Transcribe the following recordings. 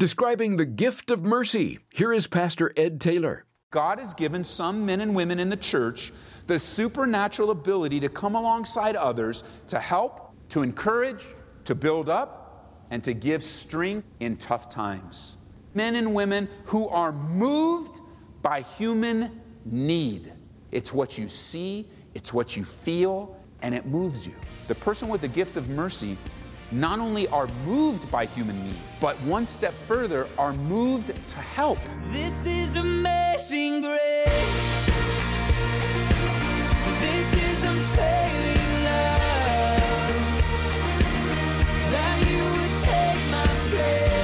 Describing the gift of mercy, here is Pastor Ed Taylor. God has given some men and women in the church the supernatural ability to come alongside others to help, to encourage, to build up, and to give strength in tough times. Men and women who are moved by human need. It's what you see, it's what you feel, and it moves you. The person with the gift of mercy not only are moved by human need, but one step further are moved to help. This is amazing grace. This is unfailing love. That you would take my place.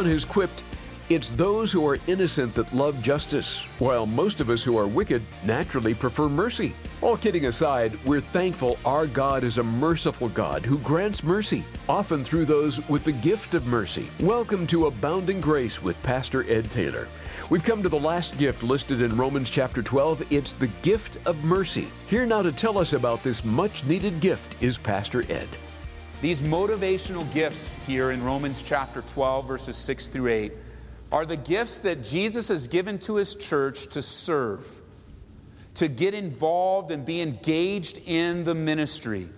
Has quipped, It's those who are innocent that love justice, while most of us who are wicked naturally prefer mercy. All kidding aside, we're thankful our God is a merciful God who grants mercy, often through those with the gift of mercy. Welcome to Abounding Grace with Pastor Ed Taylor. We've come to the last gift listed in Romans chapter 12. It's the gift of mercy. Here now to tell us about this much needed gift is Pastor Ed. These motivational gifts here in Romans chapter 12, verses 6 through 8, are the gifts that Jesus has given to his church to serve, to get involved and be engaged in the ministry.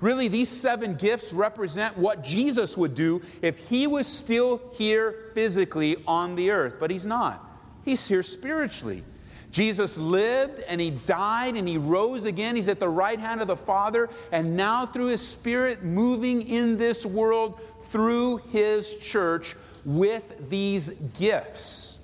Really, these seven gifts represent what Jesus would do if he was still here physically on the earth, but he's not. He's here spiritually. Jesus lived and he died and he rose again. He's at the right hand of the Father, and now through his Spirit moving in this world through his church with these gifts.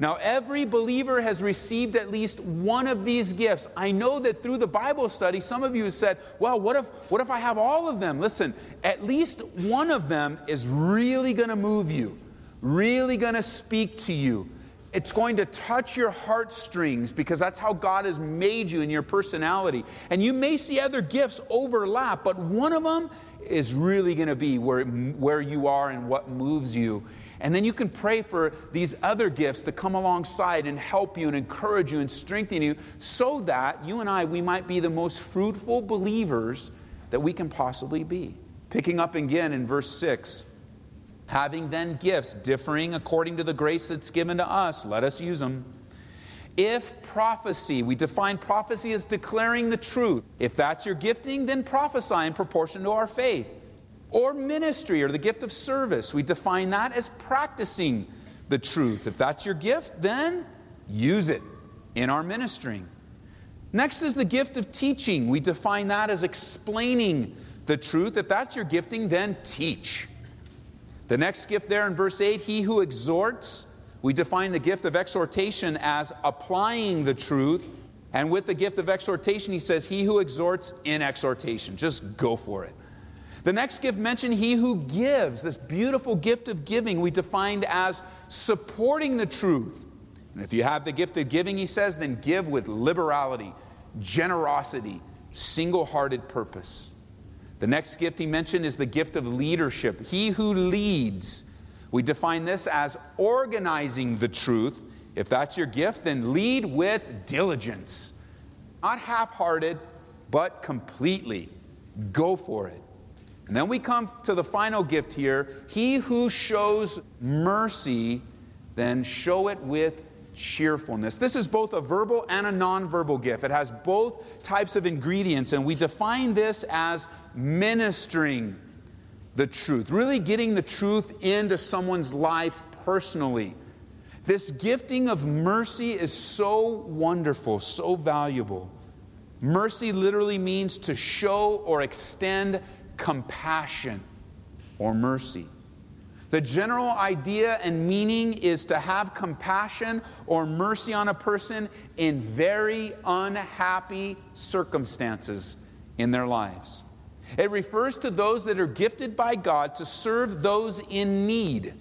Now, every believer has received at least one of these gifts. I know that through the Bible study, some of you have said, Well, what if, what if I have all of them? Listen, at least one of them is really going to move you, really going to speak to you. It's going to touch your heartstrings because that's how God has made you in your personality. And you may see other gifts overlap, but one of them is really going to be where, where you are and what moves you. And then you can pray for these other gifts to come alongside and help you and encourage you and strengthen you so that you and I, we might be the most fruitful believers that we can possibly be. Picking up again in verse 6 having then gifts differing according to the grace that's given to us, let us use them. If prophecy, we define prophecy as declaring the truth. If that's your gifting, then prophesy in proportion to our faith. Or ministry or the gift of service, we define that as practicing the truth. If that's your gift, then use it in our ministering. Next is the gift of teaching. We define that as explaining the truth. If that's your gifting, then teach. The next gift there in verse 8, he who exhorts, we define the gift of exhortation as applying the truth. And with the gift of exhortation, he says, he who exhorts in exhortation. Just go for it. The next gift mentioned, he who gives, this beautiful gift of giving, we defined as supporting the truth. And if you have the gift of giving, he says, then give with liberality, generosity, single hearted purpose. The next gift he mentioned is the gift of leadership. He who leads, we define this as organizing the truth. If that's your gift, then lead with diligence. Not half hearted, but completely. Go for it. And then we come to the final gift here. He who shows mercy, then show it with cheerfulness. This is both a verbal and a nonverbal gift. It has both types of ingredients, and we define this as ministering the truth, really getting the truth into someone's life personally. This gifting of mercy is so wonderful, so valuable. Mercy literally means to show or extend compassion or mercy. The general idea and meaning is to have compassion or mercy on a person in very unhappy circumstances in their lives. It refers to those that are gifted by God to serve those in need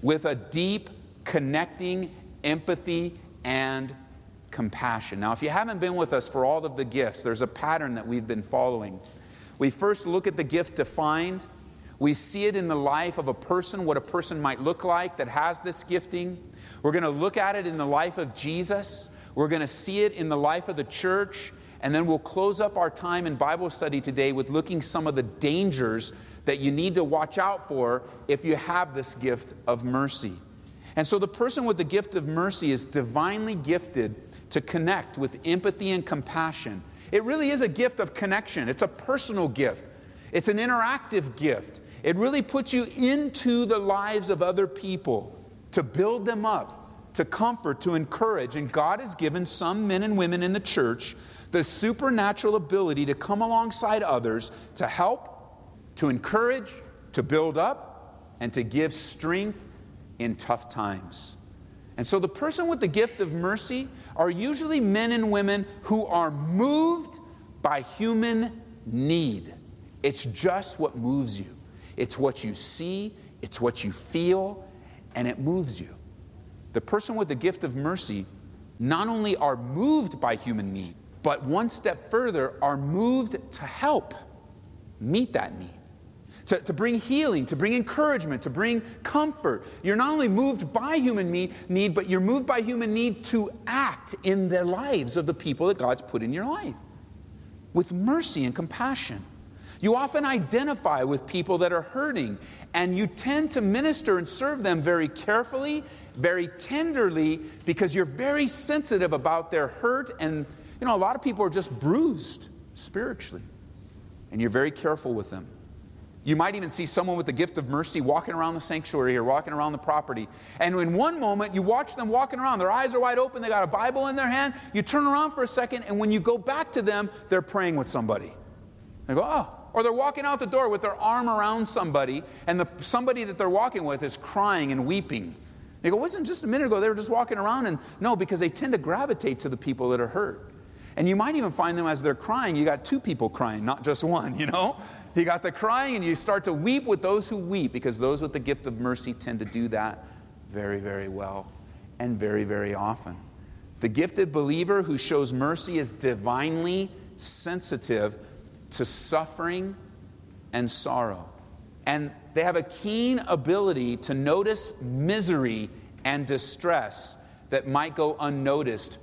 with a deep, connecting empathy and compassion. Now, if you haven't been with us for all of the gifts, there's a pattern that we've been following. We first look at the gift defined. We see it in the life of a person, what a person might look like that has this gifting. We're going to look at it in the life of Jesus. We're going to see it in the life of the church. And then we'll close up our time in Bible study today with looking some of the dangers that you need to watch out for if you have this gift of mercy. And so the person with the gift of mercy is divinely gifted to connect with empathy and compassion. It really is a gift of connection. It's a personal gift. It's an interactive gift. It really puts you into the lives of other people to build them up, to comfort, to encourage. And God has given some men and women in the church the supernatural ability to come alongside others to help, to encourage, to build up, and to give strength in tough times. And so the person with the gift of mercy are usually men and women who are moved by human need. It's just what moves you. It's what you see, it's what you feel, and it moves you. The person with the gift of mercy not only are moved by human need, but one step further are moved to help meet that need. To, to bring healing, to bring encouragement, to bring comfort. You're not only moved by human need, need, but you're moved by human need to act in the lives of the people that God's put in your life with mercy and compassion. You often identify with people that are hurting, and you tend to minister and serve them very carefully, very tenderly, because you're very sensitive about their hurt. And, you know, a lot of people are just bruised spiritually, and you're very careful with them. You might even see someone with the gift of mercy walking around the sanctuary or walking around the property. And in one moment, you watch them walking around, their eyes are wide open, they got a Bible in their hand. You turn around for a second, and when you go back to them, they're praying with somebody. They go, oh, or they're walking out the door with their arm around somebody, and the, somebody that they're walking with is crying and weeping. They go, wasn't just a minute ago they were just walking around? And no, because they tend to gravitate to the people that are hurt. And you might even find them as they're crying, you got two people crying, not just one, you know? You got the crying, and you start to weep with those who weep, because those with the gift of mercy tend to do that very, very well and very, very often. The gifted believer who shows mercy is divinely sensitive to suffering and sorrow. And they have a keen ability to notice misery and distress that might go unnoticed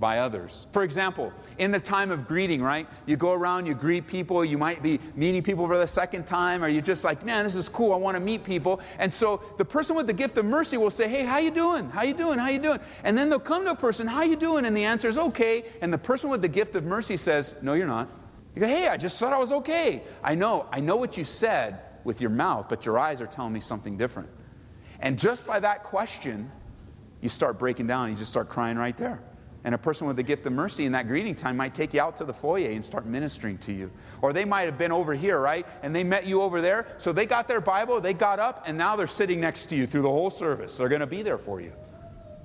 by others. For example, in the time of greeting, right? You go around, you greet people, you might be meeting people for the second time, or you're just like, man, this is cool, I want to meet people. And so the person with the gift of mercy will say, hey, how you doing? How you doing? How you doing? And then they'll come to a person, how you doing? And the answer is okay. And the person with the gift of mercy says, no, you're not. You go, hey, I just thought I was okay. I know, I know what you said with your mouth, but your eyes are telling me something different. And just by that question, you start breaking down, you just start crying right there. And a person with the gift of mercy in that greeting time might take you out to the foyer and start ministering to you. Or they might have been over here, right? And they met you over there. So they got their Bible, they got up, and now they're sitting next to you through the whole service. They're going to be there for you.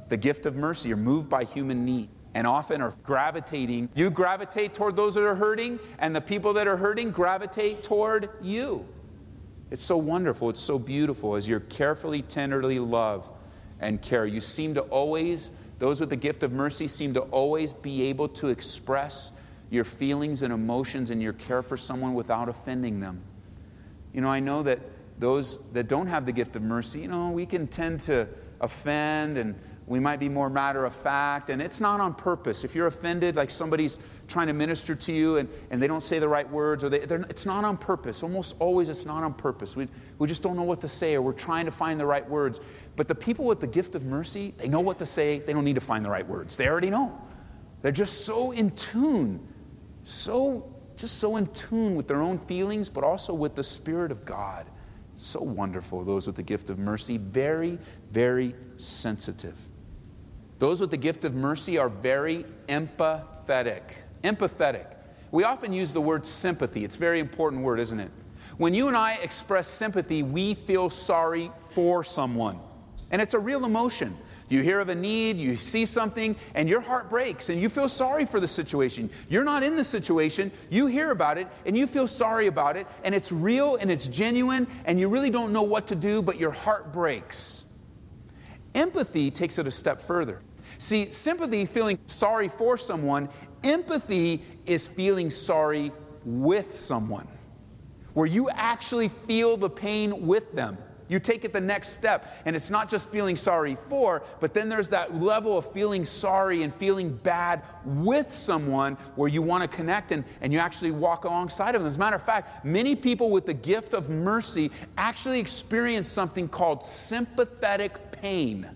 The gift of mercy, you're moved by human need and often are gravitating. You gravitate toward those that are hurting, and the people that are hurting gravitate toward you. It's so wonderful. It's so beautiful as you're carefully, tenderly love and care. You seem to always, those with the gift of mercy, seem to always be able to express your feelings and emotions and your care for someone without offending them. You know, I know that those that don't have the gift of mercy, you know, we can tend to offend and we might be more matter of fact, and it's not on purpose. If you're offended, like somebody's trying to minister to you and, and they don't say the right words, or they, it's not on purpose. Almost always it's not on purpose. We, we just don't know what to say, or we're trying to find the right words. But the people with the gift of mercy, they know what to say. They don't need to find the right words. They already know. They're just so in tune, so just so in tune with their own feelings, but also with the Spirit of God. So wonderful, those with the gift of mercy, very, very sensitive. Those with the gift of mercy are very empathetic. Empathetic. We often use the word sympathy. It's a very important word, isn't it? When you and I express sympathy, we feel sorry for someone. And it's a real emotion. You hear of a need, you see something, and your heart breaks, and you feel sorry for the situation. You're not in the situation, you hear about it, and you feel sorry about it, and it's real and it's genuine, and you really don't know what to do, but your heart breaks. Empathy takes it a step further. See, sympathy, feeling sorry for someone, empathy is feeling sorry with someone, where you actually feel the pain with them. You take it the next step, and it's not just feeling sorry for, but then there's that level of feeling sorry and feeling bad with someone where you want to connect and, and you actually walk alongside of them. As a matter of fact, many people with the gift of mercy actually experience something called sympathetic pain.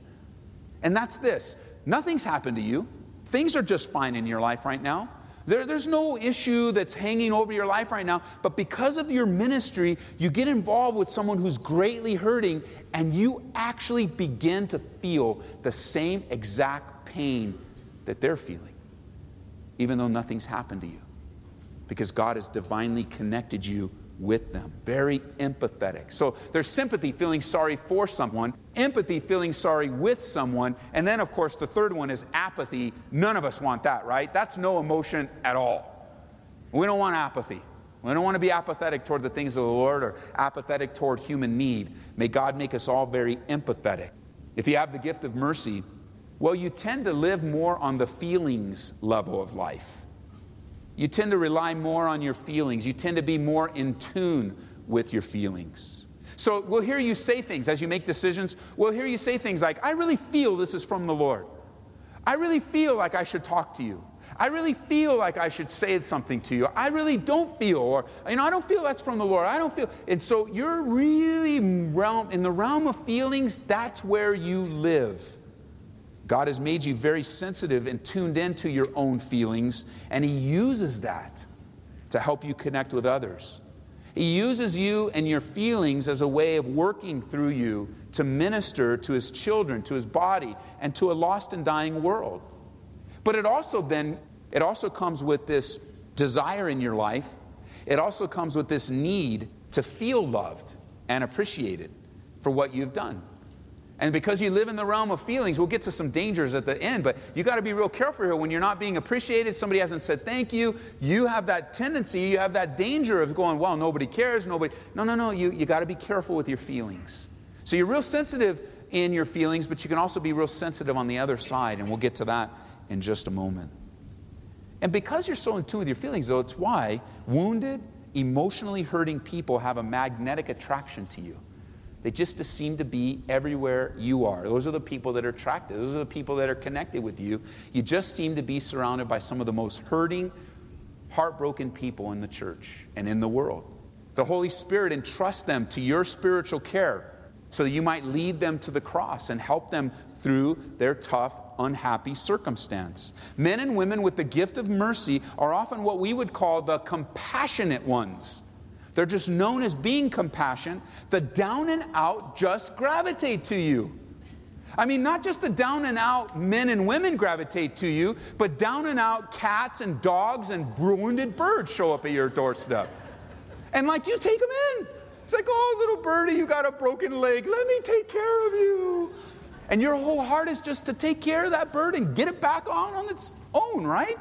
And that's this nothing's happened to you, things are just fine in your life right now. There, there's no issue that's hanging over your life right now, but because of your ministry, you get involved with someone who's greatly hurting, and you actually begin to feel the same exact pain that they're feeling, even though nothing's happened to you, because God has divinely connected you with them. Very empathetic. So there's sympathy, feeling sorry for someone, empathy, feeling sorry with someone, and then, of course, the third one is apathy. None of us want that, right? That's no emotion at all. We don't want apathy. We don't want to be apathetic toward the things of the Lord or apathetic toward human need. May God make us all very empathetic. If you have the gift of mercy, well, you tend to live more on the feelings level of life. You tend to rely more on your feelings. You tend to be more in tune with your feelings. So we'll hear you say things as you make decisions. We'll hear you say things like, I really feel this is from the Lord. I really feel like I should talk to you. I really feel like I should say something to you. I really don't feel, or, you know, I don't feel that's from the Lord. I don't feel. And so you're really realm, in the realm of feelings, that's where you live. God has made you very sensitive and tuned into your own feelings, and He uses that to help you connect with others. He uses you and your feelings as a way of working through you to minister to His children, to His body, and to a lost and dying world. But it also then, it also comes with this desire in your life. It also comes with this need to feel loved and appreciated for what you've done. And because you live in the realm of feelings, we'll get to some dangers at the end, but you got to be real careful here. When you're not being appreciated, somebody hasn't said thank you, you have that tendency, you have that danger of going, well, nobody cares, nobody. No, no, no, you, you got to be careful with your feelings. So you're real sensitive in your feelings, but you can also be real sensitive on the other side, and we'll get to that in just a moment. And because you're so in tune with your feelings, though, it's why wounded, emotionally hurting people have a magnetic attraction to you. They just seem to be everywhere you are. Those are the people that are attracted. Those are the people that are connected with you. You just seem to be surrounded by some of the most hurting, heartbroken people in the church and in the world. The Holy Spirit entrusts them to your spiritual care so that you might lead them to the cross and help them through their tough, unhappy circumstance. Men and women with the gift of mercy are often what we would call the compassionate ones. They're just known as being compassionate. The down and out just gravitate to you. I mean, not just the down and out men and women gravitate to you, but down and out cats and dogs and wounded birds show up at your doorstep. And like you take them in. It's like, oh, little birdie, you got a broken leg. Let me take care of you. And your whole heart is just to take care of that bird and get it back on on its own, right?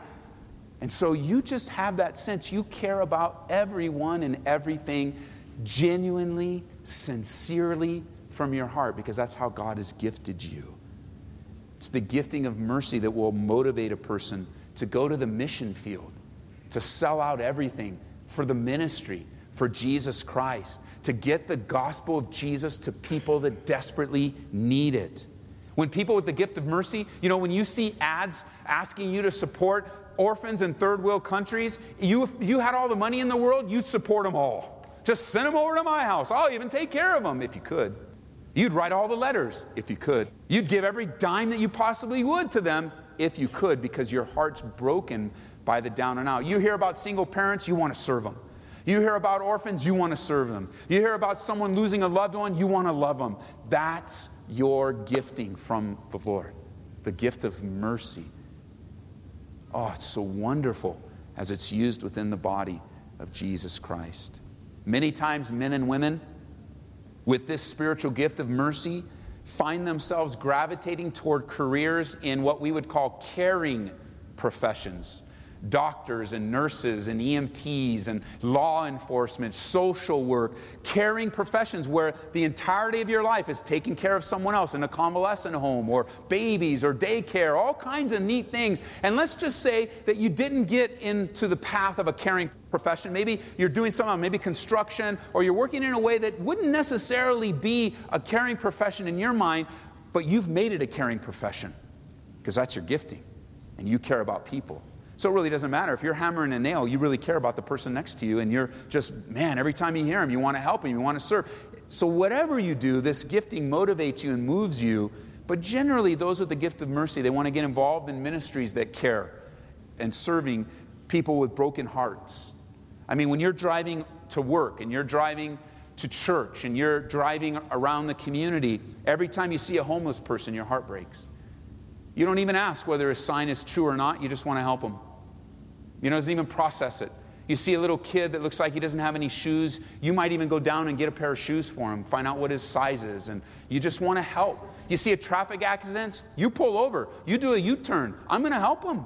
And so you just have that sense you care about everyone and everything genuinely, sincerely from your heart because that's how God has gifted you. It's the gifting of mercy that will motivate a person to go to the mission field, to sell out everything for the ministry, for Jesus Christ, to get the gospel of Jesus to people that desperately need it. When people with the gift of mercy, you know, when you see ads asking you to support orphans in third world countries, you, if you had all the money in the world, you'd support them all. Just send them over to my house. I'll even take care of them if you could. You'd write all the letters if you could. You'd give every dime that you possibly would to them if you could because your heart's broken by the down and out. You hear about single parents, you want to serve them. You hear about orphans, you want to serve them. You hear about someone losing a loved one, you want to love them. That's your gifting from the Lord the gift of mercy. Oh, it's so wonderful as it's used within the body of Jesus Christ. Many times, men and women with this spiritual gift of mercy find themselves gravitating toward careers in what we would call caring professions doctors and nurses and EMTs and law enforcement, social work, caring professions where the entirety of your life is taking care of someone else in a convalescent home or babies or daycare, all kinds of neat things. And let's just say that you didn't get into the path of a caring profession. Maybe you're doing something, maybe construction, or you're working in a way that wouldn't necessarily be a caring profession in your mind, but you've made it a caring profession because that's your gifting and you care about people. So it really doesn't matter. If you're hammering a nail, you really care about the person next to you, and you're just, man, every time you hear him, you want to help him, you want to serve. So whatever you do, this gifting motivates you and moves you. But generally, those with the gift of mercy, they want to get involved in ministries that care and serving people with broken hearts. I mean, when you're driving to work and you're driving to church and you're driving around the community, every time you see a homeless person, your heart breaks. You don't even ask whether a sign is true or not, you just want to help them. You know, doesn't even process it. You see a little kid that looks like he doesn't have any shoes, you might even go down and get a pair of shoes for him, find out what his size is, and you just want to help. You see a traffic accident, you pull over, you do a U turn. I'm going to help him.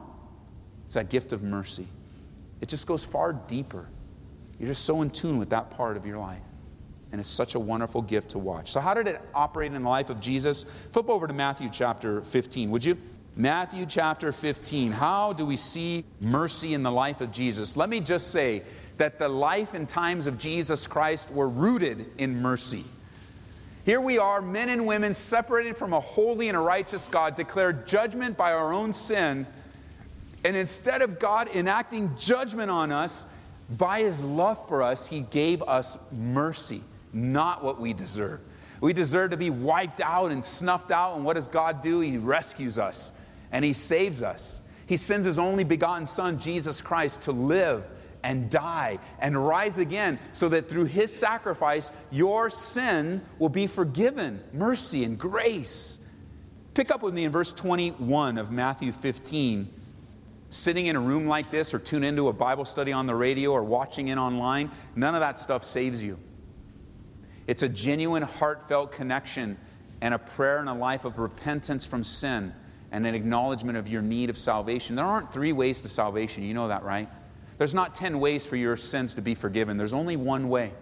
It's that gift of mercy. It just goes far deeper. You're just so in tune with that part of your life. And it's such a wonderful gift to watch. So, how did it operate in the life of Jesus? Flip over to Matthew chapter 15, would you? Matthew chapter 15. How do we see mercy in the life of Jesus? Let me just say that the life and times of Jesus Christ were rooted in mercy. Here we are, men and women separated from a holy and a righteous God, declared judgment by our own sin. And instead of God enacting judgment on us, by his love for us, he gave us mercy, not what we deserve. We deserve to be wiped out and snuffed out. And what does God do? He rescues us and He saves us. He sends His only begotten Son, Jesus Christ, to live and die and rise again so that through His sacrifice, your sin will be forgiven. Mercy and grace. Pick up with me in verse 21 of Matthew 15. Sitting in a room like this, or tune into a Bible study on the radio, or watching it online, none of that stuff saves you. It's a genuine, heartfelt connection and a prayer and a life of repentance from sin and an acknowledgement of your need of salvation. There aren't three ways to salvation. You know that, right? There's not 10 ways for your sins to be forgiven. There's only one way.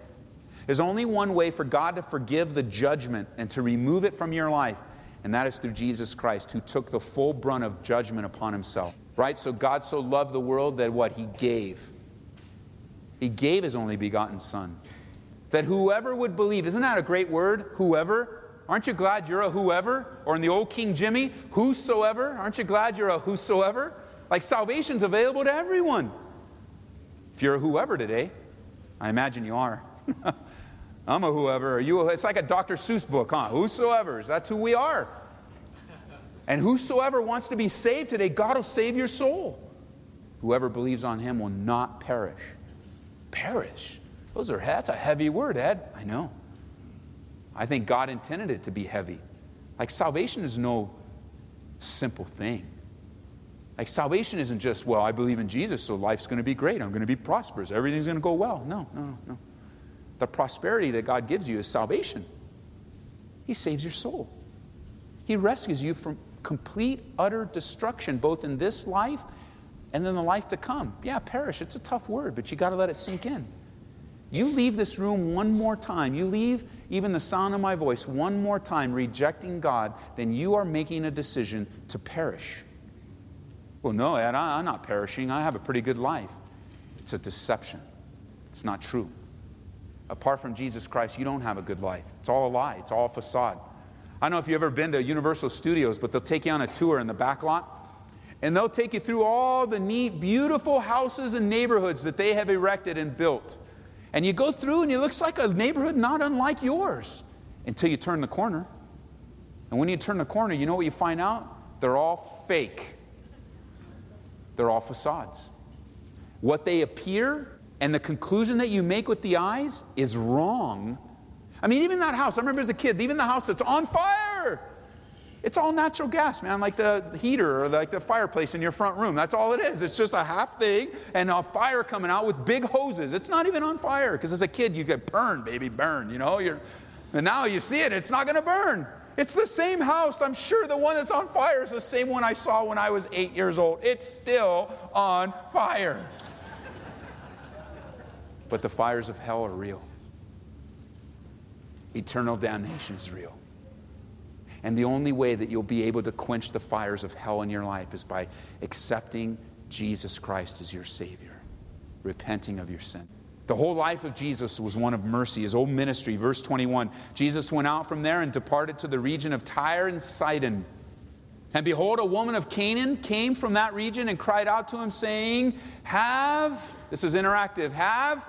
There's only one way for God to forgive the judgment and to remove it from your life, and that is through Jesus Christ, who took the full brunt of judgment upon himself. Right? So God so loved the world that what? He gave. He gave his only begotten Son. That whoever would believe, isn't that a great word? Whoever Aren't you glad you're a whoever? Or in the old King Jimmy, whosoever? Aren't you glad you're a whosoever? Like salvation's available to everyone. If you're a whoever today, I imagine you are. I'm a whoever. Are you? A, it's like a Dr. Seuss book, huh? Whosoever's. That's who we are. And whosoever wants to be saved today, God will save your soul. Whoever believes on Him will not perish. Perish. Those are that's a heavy word, Ed. I know. I think God intended it to be heavy. Like salvation is no simple thing. Like salvation isn't just, well, I believe in Jesus, so life's going to be great. I'm going to be prosperous. Everything's going to go well. No, no, no, no. The prosperity that God gives you is salvation. He saves your soul. He rescues you from complete, utter destruction, both in this life and then the life to come. Yeah, perish. It's a tough word, but you got to let it sink in. You leave this room one more time, you leave even the sound of my voice one more time rejecting God, then you are making a decision to perish. Well, no, Ed, I'm not perishing. I have a pretty good life. It's a deception. It's not true. Apart from Jesus Christ, you don't have a good life. It's all a lie, it's all a facade. I don't know if you've ever been to Universal Studios, but they'll take you on a tour in the back lot. And they'll take you through all the neat, beautiful houses and neighborhoods that they have erected and built. And you go through and it looks like a neighborhood not unlike yours until you turn the corner. And when you turn the corner, you know what you find out? They're all fake. They're all facades. What they appear and the conclusion that you make with the eyes is wrong. I mean, even that house, I remember as a kid, even the house that's on fire, it's all natural gas, man, like the heater or like the fireplace in your front room. That's all it is. It's just a half thing and a fire coming out with big hoses. It's not even on fire because as a kid you get burn, baby, burn, you know. You're, and now you see it, it's not going to burn. It's the same house. I'm sure the one that's on fire is the same one I saw when I was eight years old. It's still on fire. but the fires of hell are real. Eternal damnation is real. And the only way that you'll be able to quench the fires of hell in your life is by accepting Jesus Christ as your Savior, repenting of your sin. The whole life of Jesus was one of mercy. His whole ministry, verse 21, Jesus went out from there and departed to the region of Tyre and Sidon. And behold, a woman of Canaan came from that region and cried out to him, saying, Have, this is interactive, have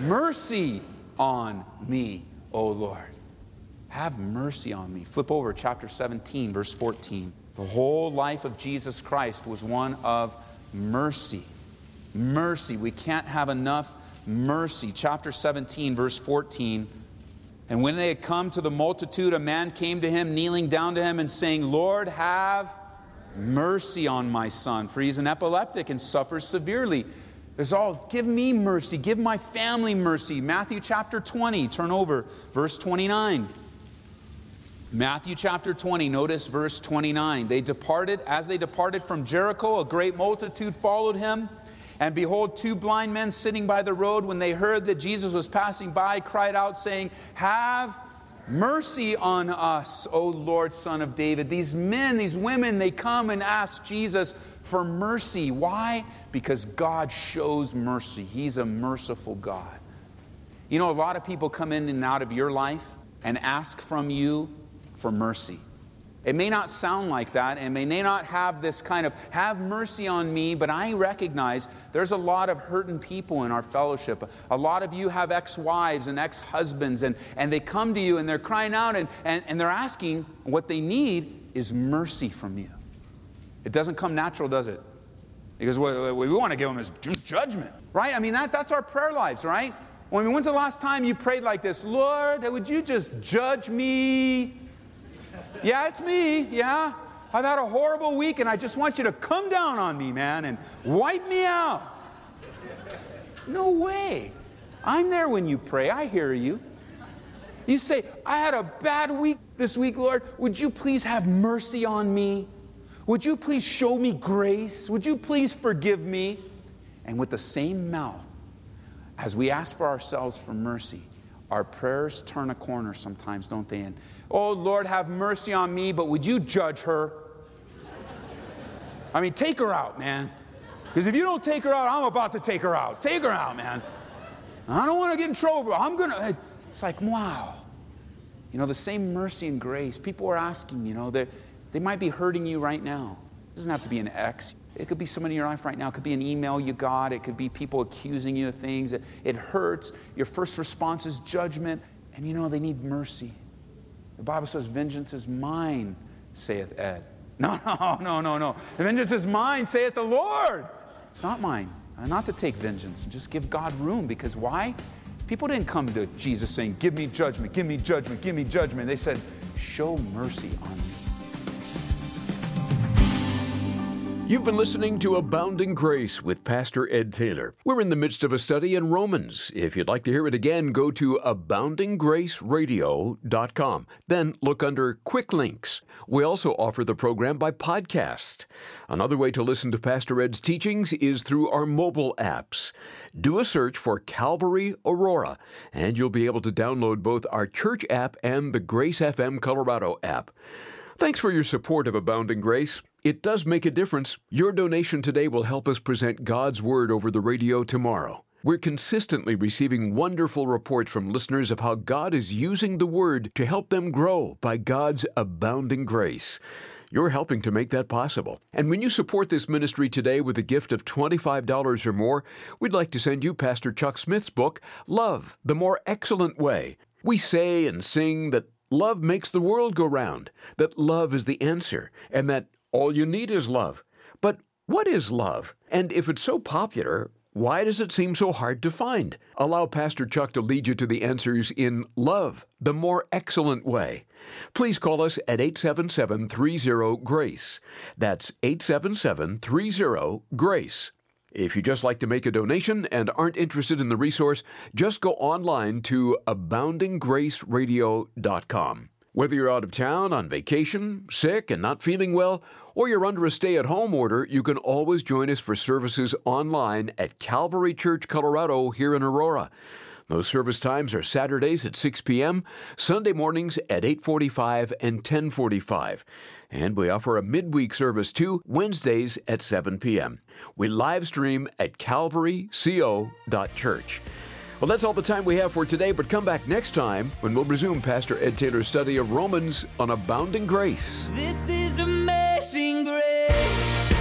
mercy on me, O Lord. Have mercy on me. Flip over chapter 17, verse 14. The whole life of Jesus Christ was one of mercy. Mercy. We can't have enough mercy. Chapter 17, verse 14. And when they had come to the multitude, a man came to him, kneeling down to him, and saying, Lord, have mercy on my son, for he's an epileptic and suffers severely. There's all, oh, give me mercy, give my family mercy. Matthew chapter 20, turn over, verse 29. Matthew chapter 20, notice verse 29. They departed, as they departed from Jericho, a great multitude followed him. And behold, two blind men sitting by the road, when they heard that Jesus was passing by, cried out, saying, Have mercy on us, O Lord, Son of David. These men, these women, they come and ask Jesus for mercy. Why? Because God shows mercy. He's a merciful God. You know, a lot of people come in and out of your life and ask from you for mercy. It may not sound like that and may not have this kind of have mercy on me, but I recognize there's a lot of hurting people in our fellowship. A lot of you have ex wives and ex husbands, and, and they come to you and they're crying out and, and, and they're asking what they need is mercy from you. It doesn't come natural, does it? Because what we want to give them is judgment, right? I mean, that, that's our prayer lives, right? I mean, when's the last time you prayed like this? Lord, would you just judge me? Yeah, it's me. Yeah. I've had a horrible week and I just want you to come down on me, man, and wipe me out. No way. I'm there when you pray. I hear you. You say, I had a bad week this week, Lord. Would you please have mercy on me? Would you please show me grace? Would you please forgive me? And with the same mouth, as we ask for ourselves for mercy, our prayers turn a corner sometimes, don't they? And, oh, Lord, have mercy on me, but would you judge her? I mean, take her out, man. Because if you don't take her out, I'm about to take her out. Take her out, man. I don't want to get in trouble. I'm going to. It's like, wow. You know, the same mercy and grace. People are asking, you know, they might be hurting you right now. It doesn't have to be an ex. It could be someone in your life right now. It could be an email you got. It could be people accusing you of things. It, it hurts. Your first response is judgment. And you know, they need mercy. The Bible says, Vengeance is mine, saith Ed. No, no, no, no, no. Vengeance is mine, saith the Lord. It's not mine. Uh, not to take vengeance. Just give God room. Because why? People didn't come to Jesus saying, Give me judgment, give me judgment, give me judgment. They said, Show mercy on me. You've been listening to Abounding Grace with Pastor Ed Taylor. We're in the midst of a study in Romans. If you'd like to hear it again, go to aboundinggraceradio.com. Then look under Quick Links. We also offer the program by podcast. Another way to listen to Pastor Ed's teachings is through our mobile apps. Do a search for Calvary Aurora, and you'll be able to download both our church app and the Grace FM Colorado app. Thanks for your support of Abounding Grace. It does make a difference. Your donation today will help us present God's Word over the radio tomorrow. We're consistently receiving wonderful reports from listeners of how God is using the Word to help them grow by God's abounding grace. You're helping to make that possible. And when you support this ministry today with a gift of $25 or more, we'd like to send you Pastor Chuck Smith's book, Love, the More Excellent Way. We say and sing that Love makes the world go round, that love is the answer, and that all you need is love. But what is love? And if it's so popular, why does it seem so hard to find? Allow Pastor Chuck to lead you to the answers in Love, the more excellent way. Please call us at 877 30 GRACE. That's 877 30 GRACE. If you just like to make a donation and aren't interested in the resource, just go online to aboundinggraceradio.com. Whether you're out of town, on vacation, sick, and not feeling well, or you're under a stay at home order, you can always join us for services online at Calvary Church Colorado here in Aurora. Those service times are Saturdays at 6 p.m., Sunday mornings at 8:45 and 10:45. And we offer a midweek service too, Wednesdays at 7 p.m. We live stream at calvaryco.church. Well, that's all the time we have for today, but come back next time when we'll resume Pastor Ed Taylor's study of Romans on abounding grace. This is amazing grace.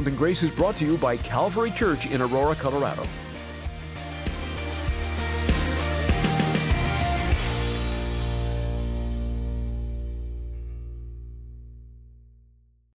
Abounding Grace is brought to you by Calvary Church in Aurora, Colorado.